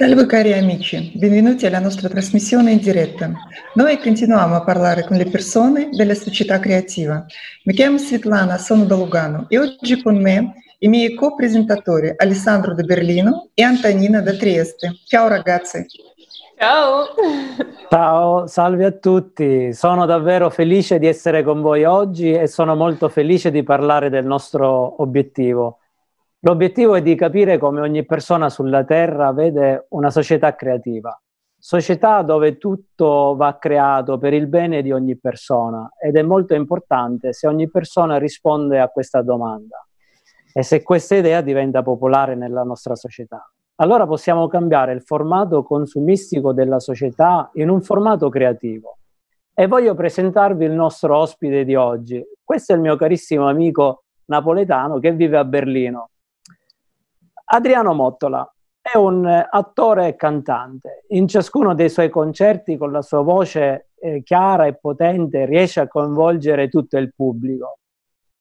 Salve cari amici, benvenuti alla nostra trasmissione in diretta. Noi continuiamo a parlare con le persone della società creativa. Mi chiamo Svetlana, sono da Lugano e oggi con me i miei co-presentatori Alessandro da Berlino e Antonina da Trieste. Ciao ragazzi. Ciao. Ciao, salve a tutti. Sono davvero felice di essere con voi oggi e sono molto felice di parlare del nostro obiettivo L'obiettivo è di capire come ogni persona sulla Terra vede una società creativa, società dove tutto va creato per il bene di ogni persona ed è molto importante se ogni persona risponde a questa domanda e se questa idea diventa popolare nella nostra società. Allora possiamo cambiare il formato consumistico della società in un formato creativo. E voglio presentarvi il nostro ospite di oggi. Questo è il mio carissimo amico napoletano che vive a Berlino Adriano Mottola è un attore e cantante. In ciascuno dei suoi concerti, con la sua voce eh, chiara e potente, riesce a coinvolgere tutto il pubblico.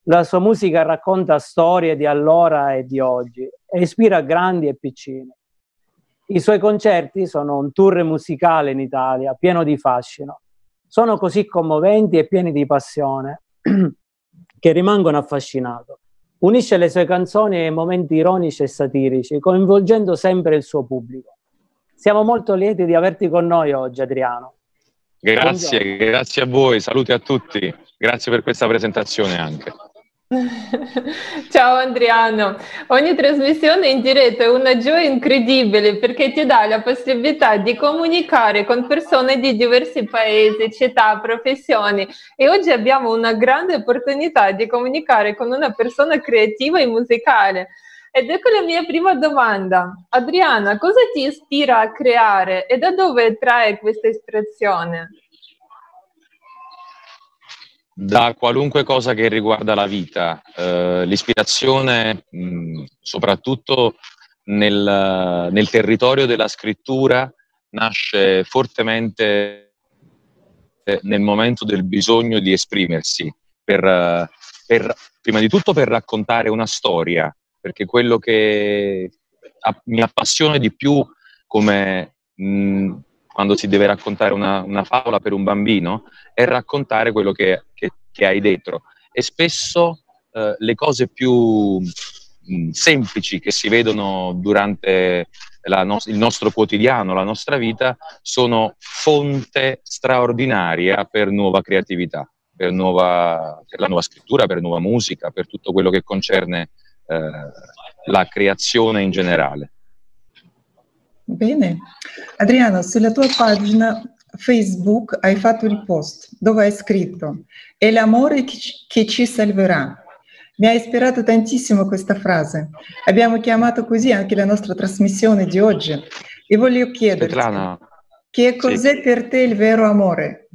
La sua musica racconta storie di allora e di oggi e ispira grandi e piccini. I suoi concerti sono un tour musicale in Italia, pieno di fascino. Sono così commoventi e pieni di passione che rimangono affascinato. Unisce le sue canzoni ai momenti ironici e satirici, coinvolgendo sempre il suo pubblico. Siamo molto lieti di averti con noi oggi, Adriano. Grazie, Buongiorno. grazie a voi, saluti a tutti, grazie per questa presentazione anche. Ciao Adriano, ogni trasmissione in diretta è una gioia incredibile perché ti dà la possibilità di comunicare con persone di diversi paesi, città, professioni e oggi abbiamo una grande opportunità di comunicare con una persona creativa e musicale. Ed ecco la mia prima domanda. Adriana, cosa ti ispira a creare e da dove trae questa ispirazione? Da qualunque cosa che riguarda la vita. Eh, l'ispirazione, mh, soprattutto nel, nel, territorio della scrittura, nasce fortemente nel momento del bisogno di esprimersi, per, per, prima di tutto per raccontare una storia, perché quello che mi appassiona di più come mh, quando si deve raccontare una, una, favola per un bambino, è raccontare quello che, che, che hai dentro. E spesso eh, le cose più mh, mm, semplici che si vedono durante no- il nostro quotidiano, la nostra vita, sono fonte straordinaria per nuova creatività, per, nuova, per la nuova scrittura, per nuova musica, per tutto quello che concerne eh, la creazione in generale. Bene. Adriano, sulla tua pagina Facebook hai fatto il post dove hai scritto è l'amore che ci salverà. Mi ha ispirato tantissimo questa frase. Abbiamo chiamato così anche la nostra trasmissione di oggi e voglio chiederti Svetlana. che cos'è sì. per te il vero amore?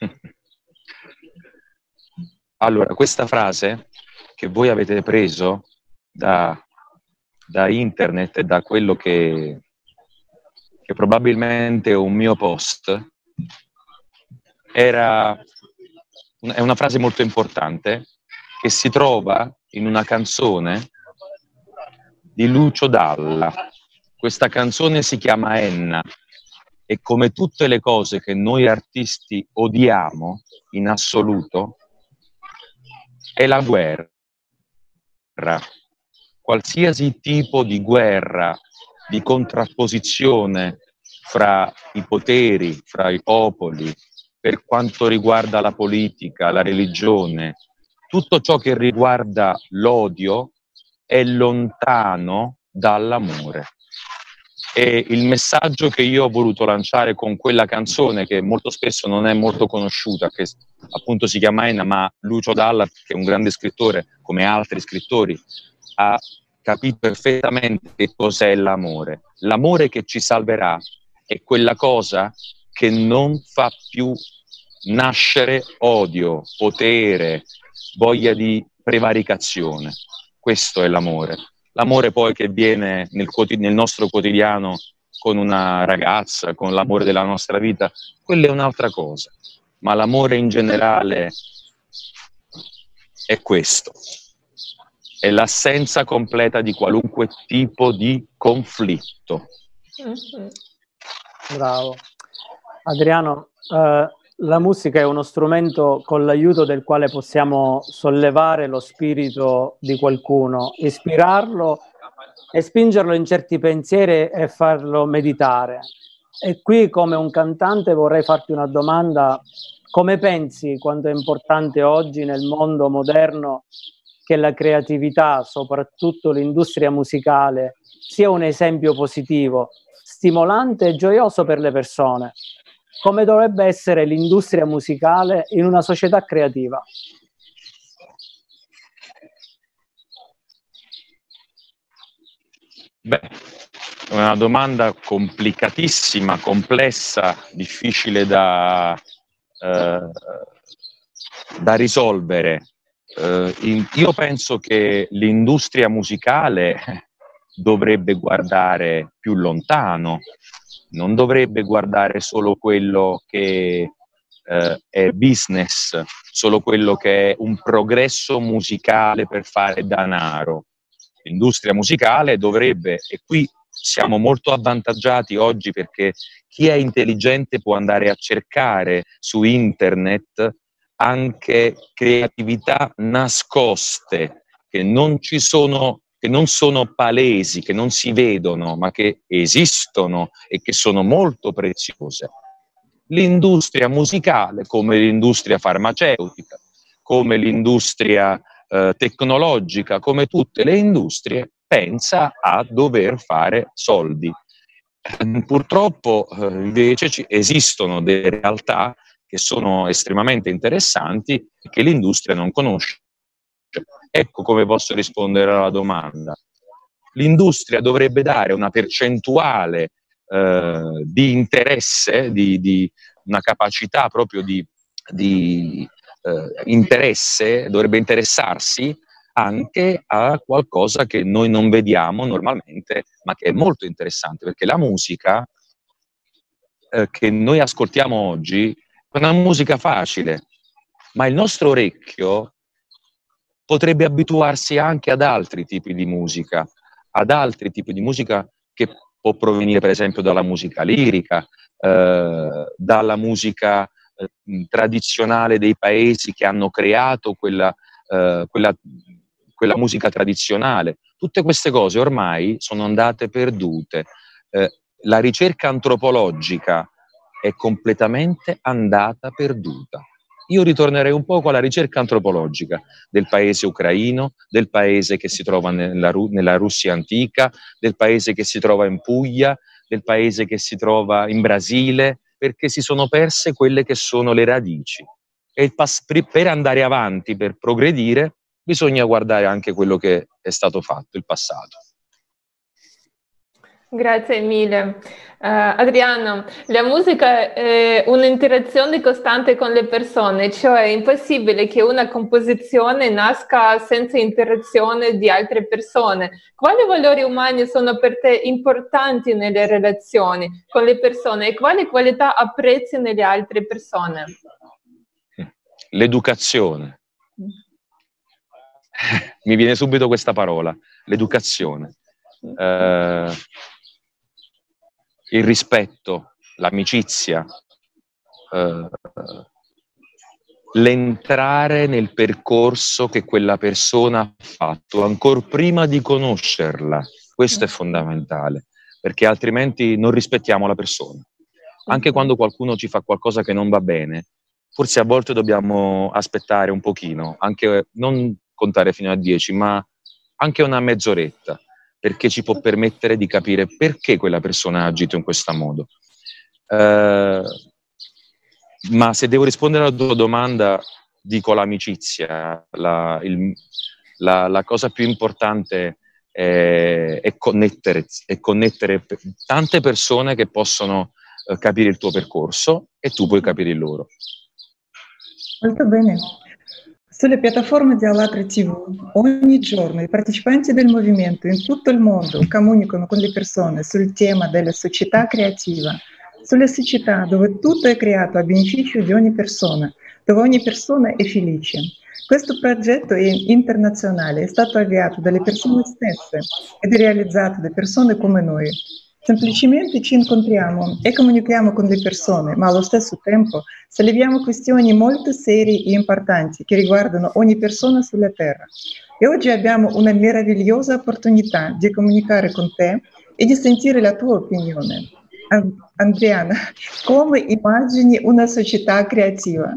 Allora, questa frase che voi avete preso da da internet e da quello che, che probabilmente un mio post, era, è una frase molto importante che si trova in una canzone di Lucio Dalla. Questa canzone si chiama Enna e come tutte le cose che noi artisti odiamo in assoluto, è la guerra qualsiasi tipo di guerra, di contrapposizione fra i poteri, fra i popoli, per quanto riguarda la politica, la religione, tutto ciò che riguarda l'odio è lontano dall'amore. E il messaggio che io ho voluto lanciare con quella canzone, che molto spesso non è molto conosciuta, che appunto si chiama Enna, ma Lucio Dalla, che è un grande scrittore, come altri scrittori, ha capito perfettamente che cos'è l'amore. L'amore che ci salverà è quella cosa che non fa più nascere odio, potere, voglia di prevaricazione. Questo è l'amore. L'amore poi che viene nel, nel nostro quotidiano con una ragazza, con l'amore della nostra vita, quella è un'altra cosa. Ma l'amore in generale è questo è l'assenza completa di qualunque tipo di conflitto. Bravo. Adriano, eh, la musica è uno strumento con l'aiuto del quale possiamo sollevare lo spirito di qualcuno, ispirarlo e spingerlo in certi pensieri e farlo meditare. E qui come un cantante vorrei farti una domanda, come pensi quanto è importante oggi nel mondo moderno che la creatività, soprattutto l'industria musicale, sia un esempio positivo, stimolante e gioioso per le persone? come dovrebbe essere l'industria musicale in una società creativa? Beh, una domanda complicatissima, complessa, difficile da, eh, da risolvere. Eh, in, io penso che l'industria musicale dovrebbe guardare più lontano, non dovrebbe guardare solo quello che eh, è business, solo quello che è un progresso musicale per fare denaro. L'industria musicale dovrebbe, e qui siamo molto avvantaggiati oggi perché chi è intelligente può andare a cercare su internet anche creatività nascoste che non ci sono che non sono palesi, che non si vedono, ma che esistono e che sono molto preziose. L'industria musicale, come l'industria farmaceutica, come l'industria eh, tecnologica, come tutte le industrie, pensa a dover fare soldi. Purtroppo eh, invece esistono delle realtà che sono estremamente interessanti e che l'industria non conosce. Ecco come posso rispondere alla domanda. L'industria dovrebbe dare una percentuale eh, di interesse, di, di, una capacità proprio di, di eh, interesse, dovrebbe interessarsi anche a qualcosa che noi non vediamo normalmente, ma che è molto interessante, perché la musica eh, che noi ascoltiamo oggi una musica facile, ma il nostro orecchio potrebbe abituarsi anche ad altri tipi di musica, ad altri tipi di musica che può provenire per esempio dalla musica lirica, eh, dalla musica eh, tradizionale dei paesi che hanno creato quella, eh, quella, quella, musica tradizionale. Tutte queste cose ormai sono andate perdute. Eh, la ricerca antropologica è completamente andata perduta io ritornerei un poco alla ricerca antropologica del paese ucraino, del paese che si trova nella, nella Russia antica, del paese che si trova in Puglia, del paese che si trova in Brasile, perché si sono perse quelle che sono le radici. E per andare avanti, per progredire, bisogna guardare anche quello che è stato fatto, il passato. Grazie mille. Uh, Adriano, la musica è un'interazione costante con le persone, cioè è impossibile che una composizione nasca senza interazione di altre persone. Quali valori umani sono per te importanti nelle relazioni con le persone e quali qualità apprezzi nelle altre persone? L'educazione. Mi viene subito questa parola, l'educazione. Uh, il rispetto, l'amicizia, eh, l'entrare nel percorso che quella persona ha fatto, ancora prima di conoscerla. Questo è fondamentale, perché altrimenti non rispettiamo la persona. Anche quando qualcuno ci fa qualcosa che non va bene, forse a volte dobbiamo aspettare un pochino, anche non contare fino a 10, ma anche una mezz'oretta perché ci può permettere di capire perché quella persona ha agito in questo modo. Uh, ma se devo rispondere alla tua domanda, dico l'amicizia. La, il, la, la cosa più importante è, è, connettere, è connettere tante persone che possono uh, capire il tuo percorso e tu puoi capire il loro. Molto bene. Sulle piattaforme di Allatra TV ogni giorno i partecipanti del movimento in tutto il mondo comunicano con le persone sul tema della società creativa, sulla società dove tutto è creato a beneficio di ogni persona, dove ogni persona è felice. Questo progetto è internazionale, è stato avviato dalle persone stesse ed è realizzato da persone come noi, Semplicemente ci incontriamo e comunichiamo con le persone, ma allo stesso tempo solleviamo questioni molto serie e importanti che riguardano ogni persona sulla Terra. E oggi abbiamo una meravigliosa opportunità di comunicare con te e di sentire la tua opinione. Andriana, come immagini una società creativa?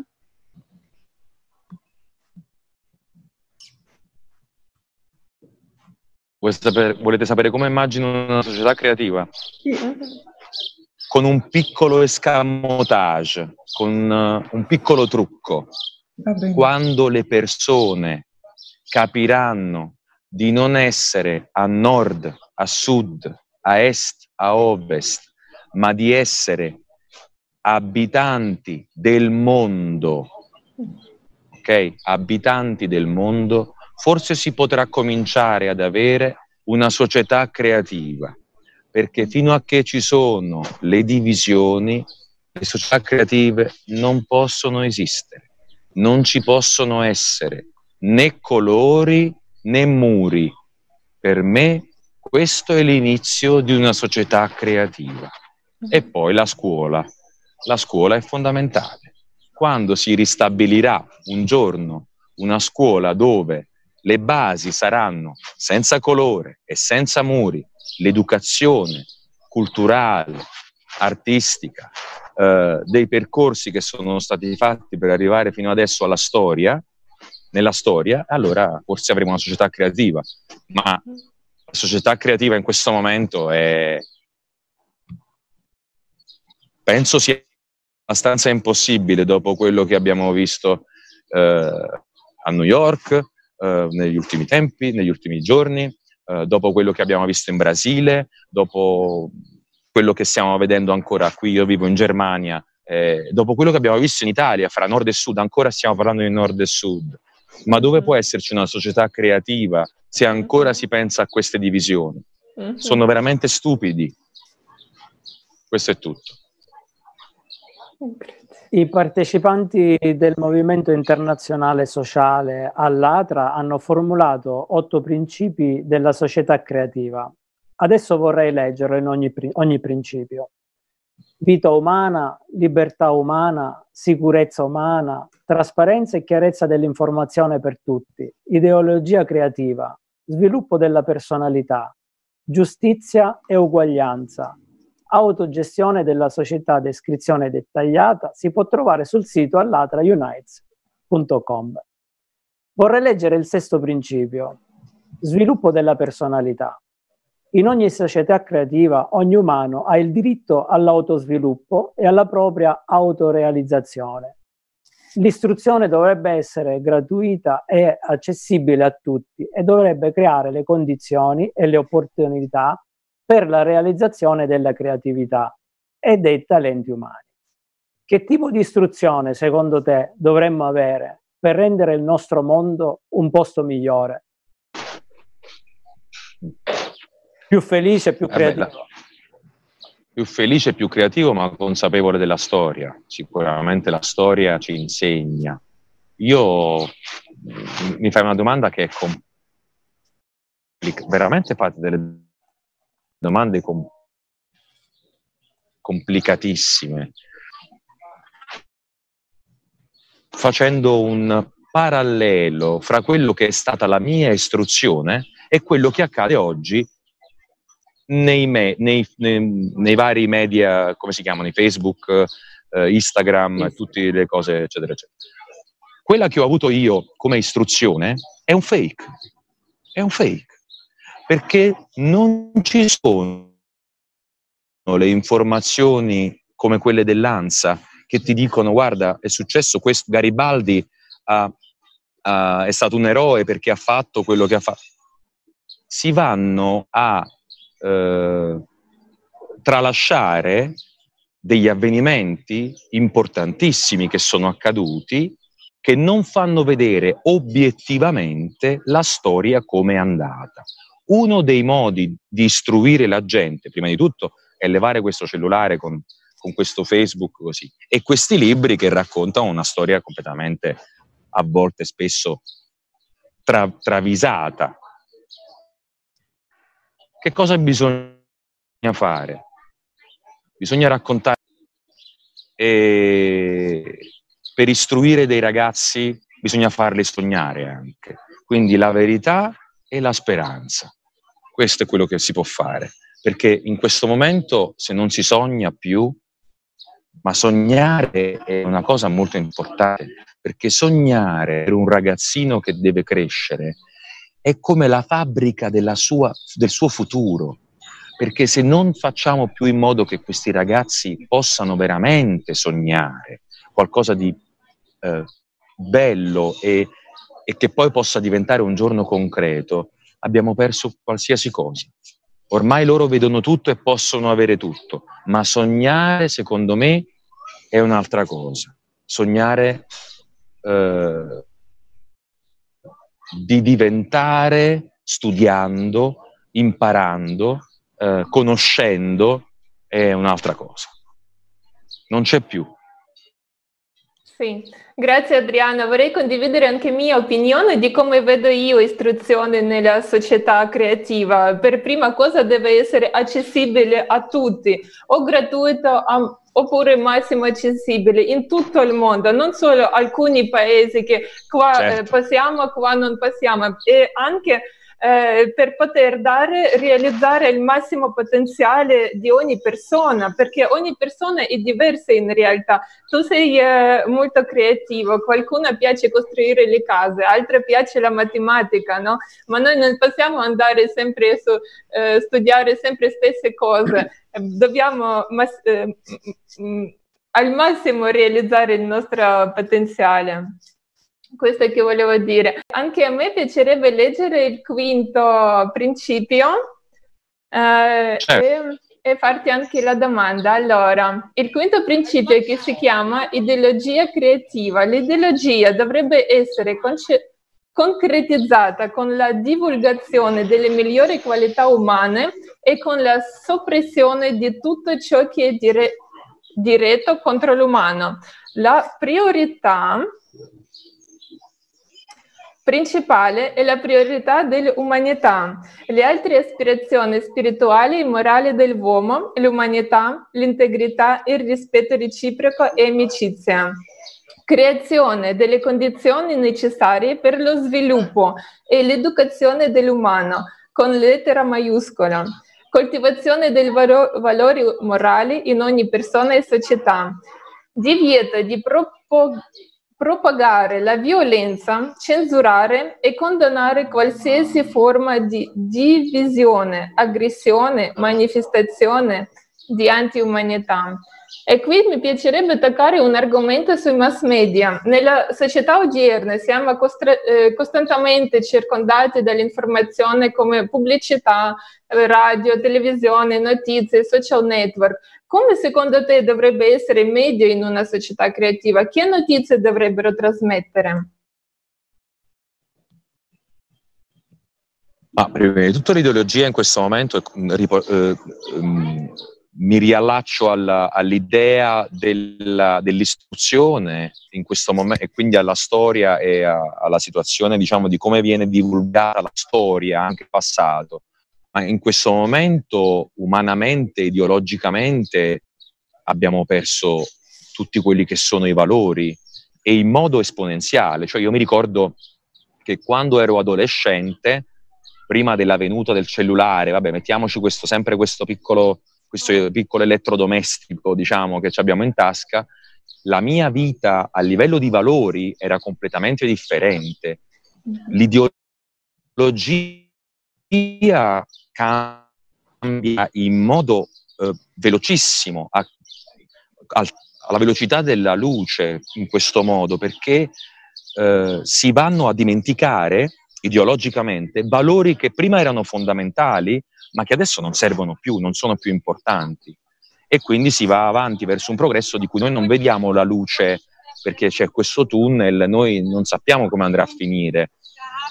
Sapere, volete sapere come immagino una società creativa? Sì. Con un piccolo escamotage, con uh, un piccolo trucco. Quando le persone capiranno di non essere a nord, a sud, a est, a ovest, ma di essere abitanti del mondo, ok? Abitanti del mondo, forse si potrà cominciare ad avere una società creativa, perché fino a che ci sono le divisioni, le società creative non possono esistere, non ci possono essere né colori né muri. Per me questo è l'inizio di una società creativa. E poi la scuola. La scuola è fondamentale. Quando si ristabilirà un giorno una scuola dove le basi saranno senza colore e senza muri, l'educazione culturale, artistica, eh, dei percorsi che sono stati fatti per arrivare fino adesso alla storia, nella storia, allora forse avremo una società creativa. Ma la società creativa in questo momento è, penso sia abbastanza impossibile dopo quello che abbiamo visto eh, a New York, eh, negli ultimi tempi, negli ultimi giorni, eh, dopo quello che abbiamo visto in Brasile, dopo quello che stiamo vedendo ancora qui, io vivo in Germania, eh, dopo quello che abbiamo visto in Italia, fra nord e sud, ancora stiamo parlando di nord e sud, ma dove può esserci una società creativa se ancora si pensa a queste divisioni? Mhm. Sono veramente stupidi. Questo è tutto. I partecipanti del movimento internazionale sociale all'ATRA hanno formulato otto principi della società creativa. Adesso vorrei leggerlo in ogni, ogni principio. Vita umana, libertà umana, sicurezza umana, trasparenza e chiarezza dell'informazione per tutti, ideologia creativa, sviluppo della personalità, giustizia e uguaglianza, autogestione della società descrizione dettagliata si può trovare sul sito allatraunites.com. Vorrei leggere il sesto principio, sviluppo della personalità. In ogni società creativa ogni umano ha il diritto all'autosviluppo e alla propria autorealizzazione. L'istruzione dovrebbe essere gratuita e accessibile a tutti e dovrebbe creare le condizioni e le opportunità per la realizzazione della creatività e dei talenti umani. Che tipo di istruzione, secondo te, dovremmo avere per rendere il nostro mondo un posto migliore? Più felice, più creativo. Vabbè, più felice, più creativo, ma consapevole della storia. Sicuramente la storia ci insegna. Io mi fai una domanda che è complica. Veramente fate delle domande com- complicatissime, facendo un parallelo fra quello che è stata la mia istruzione e quello che accade oggi nei, me- nei, nei, nei vari media, come si chiamano, Facebook, eh, Instagram, tutte le cose, eccetera, eccetera. Quella che ho avuto io come istruzione è un fake, è un fake perché non ci sono le informazioni come quelle dell'ANSA che ti dicono guarda è successo questo, Garibaldi ha, ha, è stato un eroe perché ha fatto quello che ha fatto. Si vanno a eh, tralasciare degli avvenimenti importantissimi che sono accaduti che non fanno vedere obiettivamente la storia come è andata. Uno dei modi di istruire la gente, prima di tutto, è levare questo cellulare con, con questo Facebook così, e questi libri che raccontano una storia completamente, a volte spesso, tra, travisata. Che cosa bisogna fare? Bisogna raccontare e per istruire dei ragazzi bisogna farli sognare anche. Quindi la verità e la speranza. Questo è quello che si può fare, perché in questo momento se non si sogna più, ma sognare è una cosa molto importante, perché sognare per un ragazzino che deve crescere è come la fabbrica sua, del suo futuro, perché se non facciamo più in modo che questi ragazzi possano veramente sognare qualcosa di eh, bello e, e che poi possa diventare un giorno concreto, abbiamo perso qualsiasi cosa. Ormai loro vedono tutto e possono avere tutto, ma sognare, secondo me, è un'altra cosa. Sognare eh, di diventare studiando, imparando, eh, conoscendo, è un'altra cosa. Non c'è più. Sì, grazie Adriana. Vorrei condividere anche mia opinione di come vedo io istruzione nella società creativa. Per prima cosa deve essere accessibile a tutti, o gratuito oppure massimo accessibile in tutto il mondo, non solo alcuni paesi che qua eh, certo. eh, passiamo, qua non passiamo, e anche eh, per poter dare, realizzare il massimo potenziale di ogni persona, perché ogni persona è diversa in realtà. Tu sei eh, molto creativo, qualcuno piace costruire le case, altri piace la matematica, no? Ma noi non possiamo andare sempre su eh, studiare sempre le stesse cose, dobbiamo mas- eh, al massimo realizzare il nostro potenziale. Questo è che volevo dire. Anche a me piacerebbe leggere il quinto principio eh, certo. e, e, farti anche la domanda. Allora, il quinto principio che si chiama ideologia creativa. L'ideologia dovrebbe essere conce- concretizzata con la divulgazione delle migliori qualità umane e con la soppressione di tutto ciò che è dire- diretto contro l'umano. La priorità principale è la priorità dell'umanità. Le altre aspirazioni spirituali e morali dell'uomo, l'umanità, l'integrità, il rispetto reciproco e amicizia. Creazione delle condizioni necessarie per lo sviluppo e l'educazione dell'umano, con lettera maiuscola. Coltivazione dei valori morali in ogni persona e società. Divieto di propagare propagare la violenza, censurare e condannare qualsiasi forma di divisione, aggressione, manifestazione di antiumanità. E qui mi piacerebbe toccare un argomento sui mass media. Nella società odierna siamo costra- eh, costantemente circondati dall'informazione come pubblicità, radio, televisione, notizie, social network. Come secondo te dovrebbe essere meglio in una società creativa? Che notizie dovrebbero trasmettere? Ma prima di tutto l'ideologia in questo momento è, eh, um, mi riallaccio alla, all'idea della, dell'istruzione in questo momento e quindi alla storia e a, alla situazione diciamo di come viene divulgata la storia anche il passato ma in questo momento umanamente, ideologicamente abbiamo perso tutti quelli che sono i valori e in modo esponenziale. Cioè io mi ricordo che quando ero adolescente, prima della venuta del cellulare, vabbè, mettiamoci questo, sempre questo piccolo, questo piccolo elettrodomestico, diciamo, che abbiamo in tasca, la mia vita a livello di valori era completamente differente. Mm-hmm. L'ideologia cambia in modo eh, velocissimo, a, a, alla velocità della luce in questo modo, perché eh, si vanno a dimenticare ideologicamente valori che prima erano fondamentali, ma che adesso non servono più, non sono più importanti. E quindi si va avanti verso un progresso di cui noi non vediamo la luce perché c'è questo tunnel, noi non sappiamo come andrà a finire,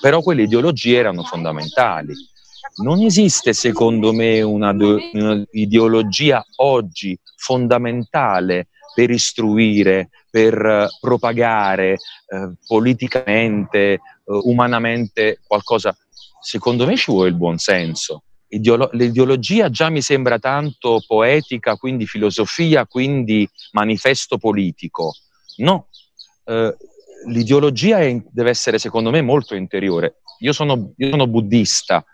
però quelle ideologie erano fondamentali. Non esiste, secondo me, una, una ideologia oggi fondamentale per istruire, per uh, propagare uh, politicamente, uh, umanamente qualcosa. Secondo me ci vuole il buonsenso. Ideolo- l'ideologia già mi sembra tanto poetica, quindi filosofia, quindi manifesto politico. No, eh, l'ideologia è, deve essere secondo me molto interiore. Io sono, io sono buddista,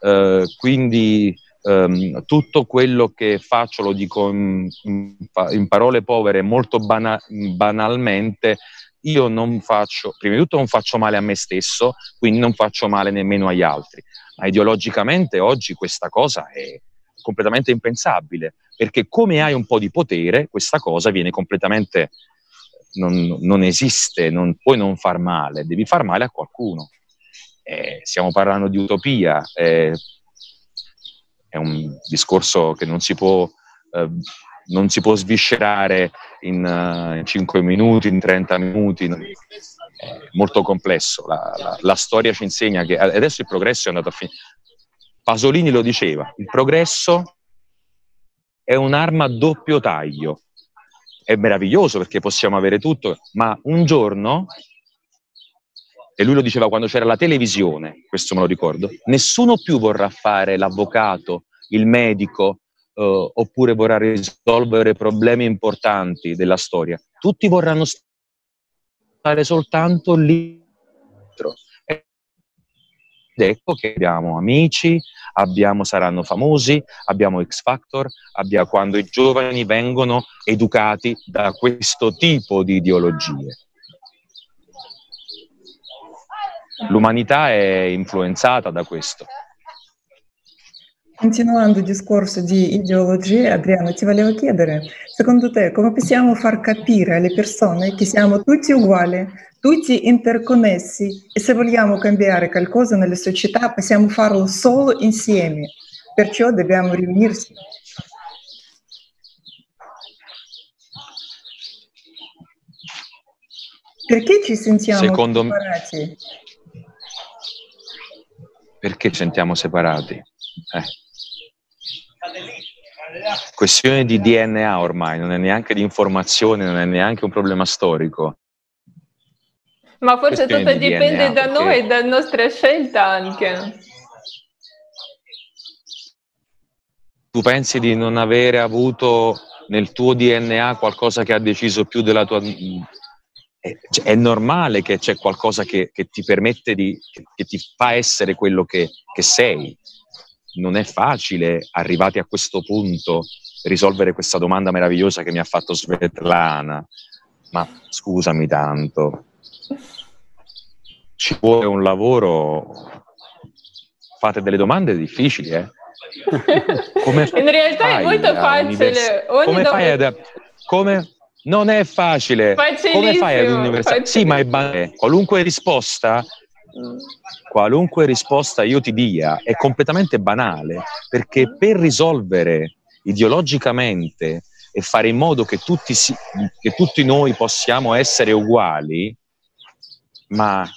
eh, quindi ehm, tutto quello che faccio lo dico in, in parole povere molto bana- banalmente. Io non faccio, prima di tutto non faccio male a me stesso, quindi non faccio male nemmeno agli altri. Ma ideologicamente oggi questa cosa è completamente impensabile, perché come hai un po' di potere, questa cosa viene completamente non, non esiste, non puoi non far male, devi far male a qualcuno. Eh, stiamo parlando di utopia, eh, è un discorso che non si può, eh, non si può sviscerare in, uh, in, 5 minuti, in 30 minuti, è molto complesso. La, la, la, storia ci insegna che adesso il progresso è andato a finire. Pasolini lo diceva, il progresso è un'arma a doppio taglio è meraviglioso perché possiamo avere tutto, ma un giorno, e lui lo diceva quando c'era la televisione, questo me lo ricordo, nessuno più vorrà fare l'avvocato, il medico, eh, oppure vorrà risolvere problemi importanti della storia. Tutti vorranno stare soltanto lì. Ed ecco che abbiamo amici, abbiamo Saranno Famosi, abbiamo X Factor, abbiamo quando i giovani vengono educati da questo tipo di ideologie. L'umanità è influenzata da questo. Continuando il discorso di ideologie, Adriano, ti volevo chiedere, secondo te come possiamo far capire alle persone che siamo tutti uguali, tutti interconnessi e se vogliamo cambiare qualcosa nella società possiamo farlo solo insieme, perciò dobbiamo riunirsi. Perché ci sentiamo Secondo separati? Perché ci sentiamo separati? Eh. Questione di DNA ormai, non è neanche di informazione, non è neanche un problema storico. Ma forse tutto dipende DNA, da perché... noi, da nostra scelta anche. Tu pensi di non avere avuto nel tuo DNA qualcosa che ha deciso più della tua... È, cioè, è normale che c'è qualcosa che, che ti permette di... Che, che, ti fa essere quello che, che sei. Non è facile, arrivati a questo punto, risolvere questa domanda meravigliosa che mi ha fatto Svetlana. Ma scusami tanto, ci vuole un lavoro, fate delle domande difficili, eh? Come In realtà è molto facile. Come fai ad... Come... Non è facile. Come fai ad università? Sì, ma è banale. Qualunque risposta, qualunque risposta io ti dia è completamente banale, perché per risolvere ideologicamente e fare in modo che tutti, si, che tutti noi possiamo essere uguali, ma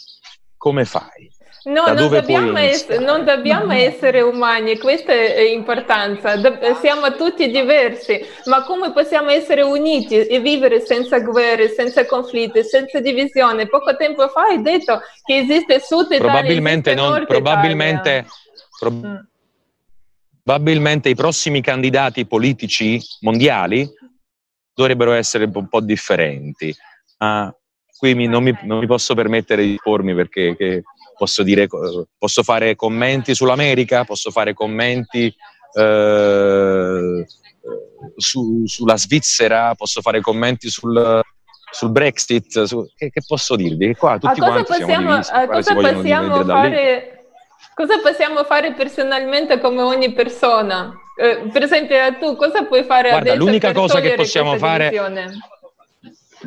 come fai? No, non dobbiamo, essere, non dobbiamo, essere, umani, questa è l'importanza. Siamo tutti diversi, ma come possiamo essere uniti e vivere senza guerre, senza conflitti, senza divisione? Poco tempo fa hai detto che esiste Sud Italia probabilmente non, probabilmente, pro- mm. probabilmente i prossimi candidati politici mondiali dovrebbero essere un po' differenti. Uh, qui mi, non, mi, non, mi, posso permettere di pormi perché posso, dire, posso fare commenti sull'America, posso fare commenti eh, su, sulla Svizzera, posso fare commenti sul, sul Brexit, su, che, che, posso dirvi? Qua tutti quanti possiamo, siamo divisi, cosa possiamo fare? Cosa possiamo fare personalmente come ogni persona? Eh, per esempio, tu cosa puoi fare Guarda, adesso l'unica cosa che possiamo fare divisione?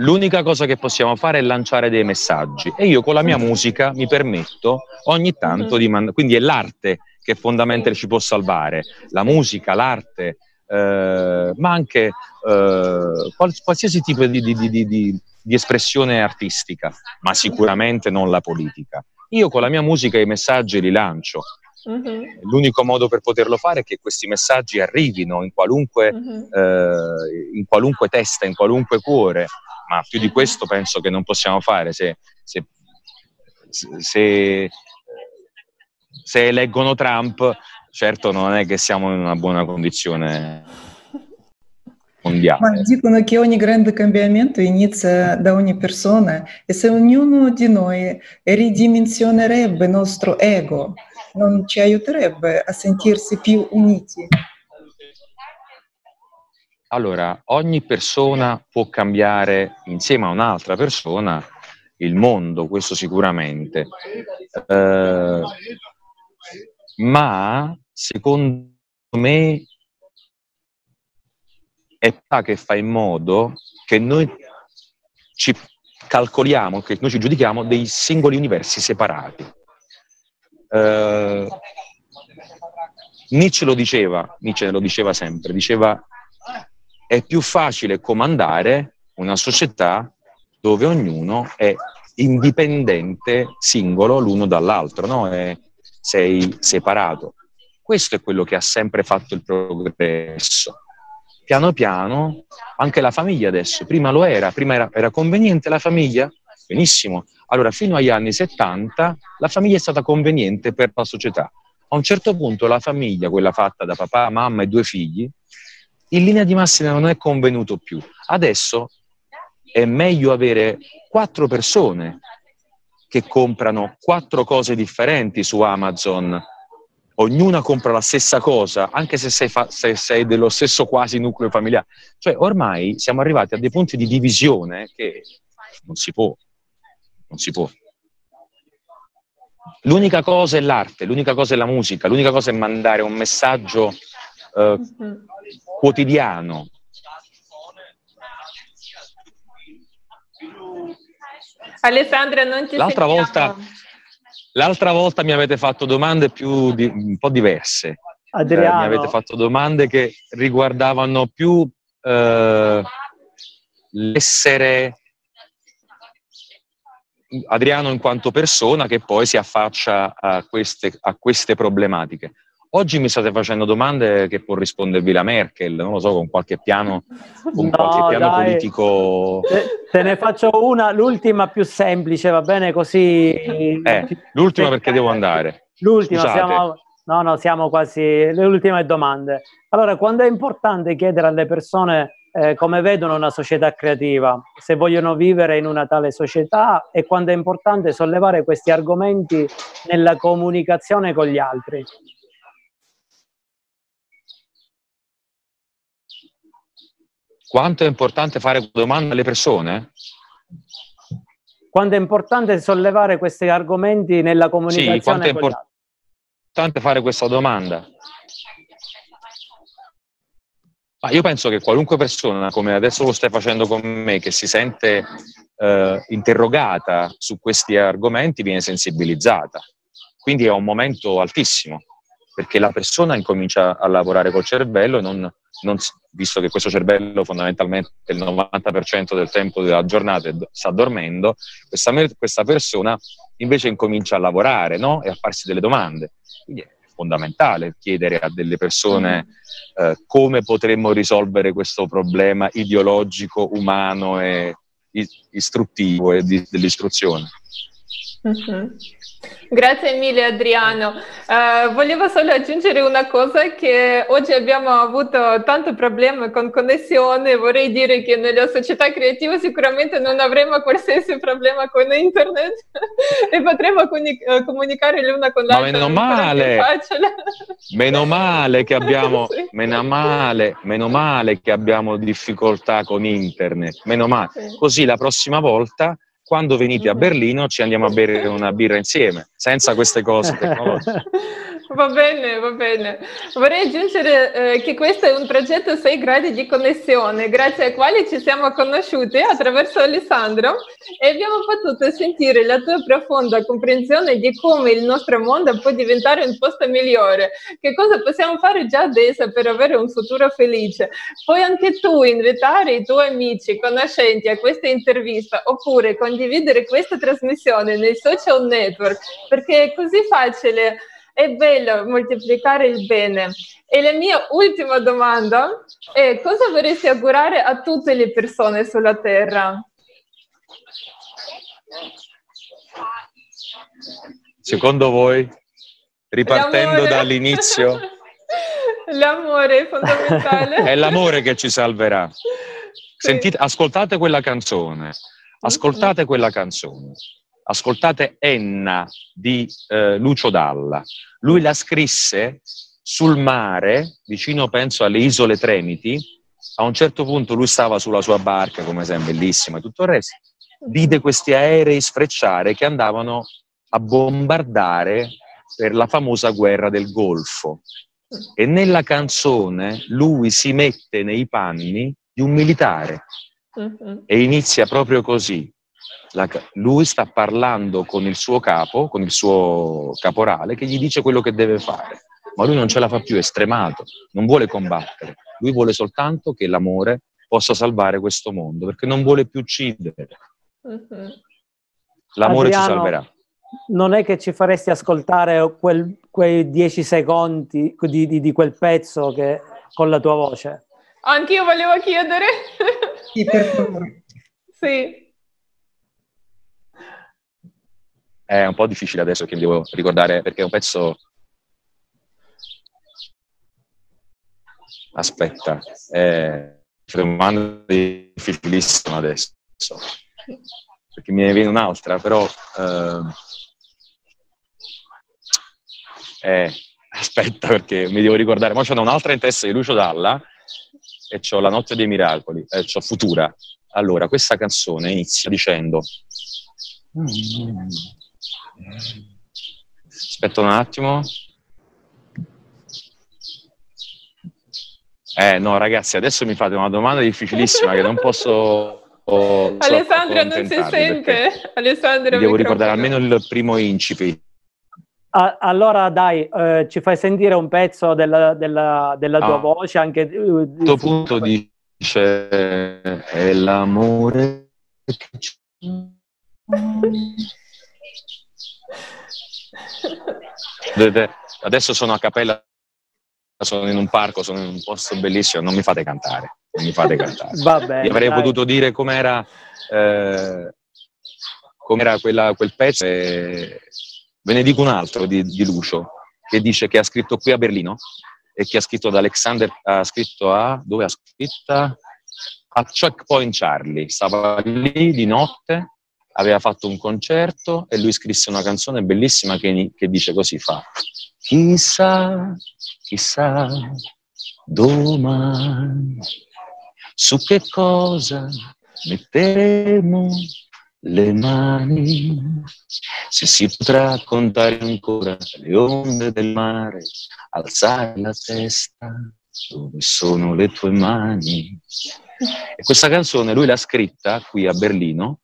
L'unica cosa che possiamo fare è lanciare dei messaggi e io con la mia musica mi permetto ogni tanto di mandare, quindi è l'arte che fondamentalmente ci può salvare, la musica, l'arte, eh, ma anche eh, qualsiasi tipo di, di, di, di, espressione artistica, ma sicuramente non la politica. Io con la mia musica i messaggi li lancio. Uh-huh. L'unico modo per poterlo fare è che questi messaggi arrivino in qualunque, uh-huh. eh, in qualunque testa, in qualunque cuore, ma più di questo penso che non possiamo fare se, se, se, se eleggono Trump certo non è che siamo in una buona condizione mondiale. Ma dicono che ogni grande cambiamento inizia da ogni persona e se ognuno di noi ridimensionerebbe il nostro ego, non ci aiuterebbe a sentirsi più uniti. Allora, ogni persona può cambiare insieme a un'altra persona il mondo, questo sicuramente. Eh, ma secondo me è Pa che fa in modo che noi ci calcoliamo, che noi ci giudichiamo dei singoli universi separati. Uh, Nietzsche lo diceva, Nietzsche lo diceva sempre, diceva è più facile comandare una società dove ognuno è indipendente, singolo l'uno dall'altro, no? È, sei separato. Questo è quello che ha sempre fatto il progresso piano piano anche la famiglia adesso, prima lo era, prima era, era conveniente la famiglia, benissimo, allora fino agli anni 70 la famiglia è stata conveniente per la società. A un certo punto la famiglia, quella fatta da papà, mamma e due figli, in linea di massima non è convenuto più. Adesso è meglio avere quattro persone che comprano quattro cose differenti su Amazon ognuna compra la stessa cosa, anche se sei, fa- se sei, dello stesso quasi nucleo familiare. Cioè, ormai siamo arrivati a dei punti di divisione che non si può. Non si può. L'unica cosa è l'arte, l'unica cosa è la musica, l'unica cosa è mandare un messaggio eh, quotidiano. Alessandra, non ti L'altra sentiamo. volta L'altra volta mi avete fatto domande più di, un po' diverse. Adriano. Eh, mi avete fatto domande che riguardavano più eh, l'essere Adriano in quanto persona che poi si affaccia a queste, a queste problematiche. Oggi mi state facendo domande che può rispondervi la Merkel, non lo so, con qualche piano, con no, qualche piano politico. Te, te, ne faccio una, l'ultima più semplice, va bene così? Eh, l'ultima perché devo andare. L'ultima, siamo, no, no, siamo quasi le ultime domande. Allora, quando è importante chiedere alle persone eh, come vedono una società creativa, se vogliono vivere in una tale società e quando è importante sollevare questi argomenti nella comunicazione con gli altri. Quanto è importante fare domande alle persone? Quanto è importante sollevare questi argomenti nella comunicazione? Sì, quanto è importante fare questa domanda? Ma io penso che qualunque persona, come adesso lo stai facendo con me, che si sente eh, interrogata su questi argomenti, viene sensibilizzata. Quindi è un momento altissimo, perché la persona incomincia a lavorare col cervello e non, non, visto che questo cervello fondamentalmente il 90% del tempo della giornata sta dormendo, questa, questa persona invece incomincia a lavorare no? e a farsi delle domande. Quindi è fondamentale chiedere a delle persone eh, come potremmo risolvere questo problema ideologico, umano e istruttivo e di, dell'istruzione. Grazie mille Adriano. Uh, volevo solo aggiungere una cosa che oggi abbiamo avuto tanto problema con connessione, vorrei dire che nella società creativa sicuramente non avremo qualsiasi problema con internet e potremo comuni- eh, comunicare l'una con l'altra. Ma meno male, meno male che abbiamo, sì. meno male, meno male che abbiamo difficoltà con internet, meno male. Sì. Così la prossima volta quando venite a mm. Berlino ci andiamo a bere una birra insieme, senza queste cose tecnologiche. Va bene, va bene. Vorrei aggiungere eh, che questo è un progetto 6 gradi di connessione, grazie al quale ci siamo conosciuti attraverso Alessandro e abbiamo potuto sentire la tua profonda comprensione di come il nostro mondo può diventare un posto migliore, che cosa possiamo fare già adesso per avere un futuro felice. Puoi anche tu invitare i tuoi amici, conoscenti a questa intervista oppure condividere questa trasmissione nei social network perché è così facile è bello moltiplicare il bene. E la mia ultima domanda è cosa vorresti augurare a tutte le persone sulla Terra? Secondo voi? ripartendo l'amore. dall'inizio. L'amore è fondamentale. è l'amore che ci salverà. Sentite, ascoltate quella canzone, ascoltate quella canzone, ascoltate Enna di eh, Lucio Dalla. Lui la scrisse sul mare, vicino penso alle isole Tremiti. A un certo punto lui stava sulla sua barca, come sempre, bellissima e tutto il resto, vide questi aerei sfrecciare che andavano a bombardare per la famosa guerra del Golfo. E nella canzone lui si mette nei panni di un militare uh-huh. e inizia proprio così. La, lui sta parlando con il suo capo, con il suo caporale, che gli dice quello che deve fare. Ma lui non ce la fa più, è stremato, non vuole combattere. Lui vuole soltanto che l'amore possa salvare questo mondo, perché non vuole più uccidere. Uh-huh. L'amore Adriano, ci salverà. Non è che ci faresti ascoltare quel, quei dieci secondi di, di, di quel pezzo che, con la tua voce? Anch'io volevo chiedere. Sì, per favore. sì. È un po' difficile adesso che mi devo ricordare perché è un pezzo... Aspetta, è una domanda difficilissima adesso. Perché ne viene un'altra, però... Eh, eh, aspetta perché mi devo ricordare. Ma c'è un'altra in testa di Lucio Dalla e ho La notte dei miracoli, e ho Futura. Allora, questa canzone inizia dicendo... Aspetta un attimo. Eh no, ragazzi, adesso mi fate una domanda difficilissima che non posso... Oh, Alessandro non si sente. Alessandro, devo ricordare almeno il primo incipit. Ah, allora dai, eh, ci fai sentire un pezzo della, della, della tua ah, voce anche... A questo punto dice è l'amore Vedete, adesso sono a Capella, sono in un parco, sono in un posto bellissimo, non mi fate cantare, non mi fate cantare. Va bene, Io avrei dai. potuto dire com'era, eh, com'era quella, quel pezzo e Ve ne dico un altro di, di Lucio, che dice che ha scritto qui a Berlino e che ha scritto ad Alexander, ha scritto a, dove ha scritto? A Checkpoint Charlie. Stava lì di notte, aveva fatto un concerto e lui scrisse una canzone bellissima che, che dice così fa. Chissà, chissà, domani su che cosa metteremo le mani, se si potrà contare ancora le onde del mare, alzare la testa, dove sono le tue mani? E questa canzone lui l'ha scritta qui a Berlino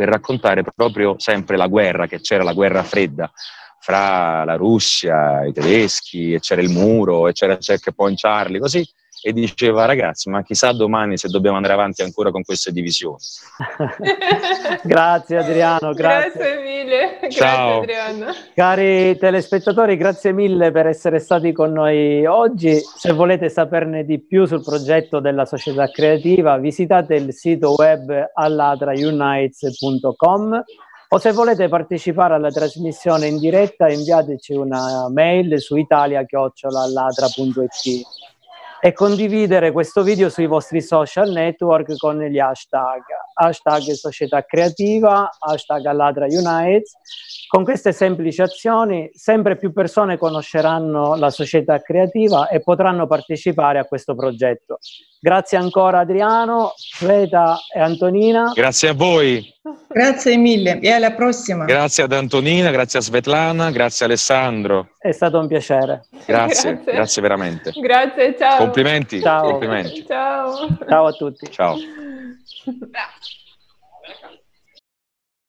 per raccontare proprio sempre la guerra, che c'era la guerra fredda fra la Russia, i tedeschi, e c'era il muro, e c'era Checkpoint Charlie, così e diceva ragazzi ma chissà domani se dobbiamo andare avanti ancora con queste divisioni. Grazie Adriano grazie, grazie. mille. Ciao. grazie Adriano. Cari telespettatori grazie mille per essere stati con noi oggi. Se volete saperne di più sul progetto della società creativa visitate il sito web allatraunites.com o se volete partecipare alla trasmissione in diretta inviateci una mail su italia.it e condividere questo video sui vostri social network con gli hashtag hashtag società creativa, hashtag Alladra Unites. Con queste semplici azioni sempre più persone conosceranno la società creativa e potranno partecipare a questo progetto. Grazie ancora Adriano, Sveta e Antonina. Grazie a voi. Grazie mille e alla prossima. Grazie ad Antonina, grazie a Svetlana, grazie a Alessandro. È stato un piacere. Grazie, grazie, grazie veramente. Grazie, ciao. Complimenti. Ciao. Complimenti. Ciao. Ciao a tutti. Ciao. yeah.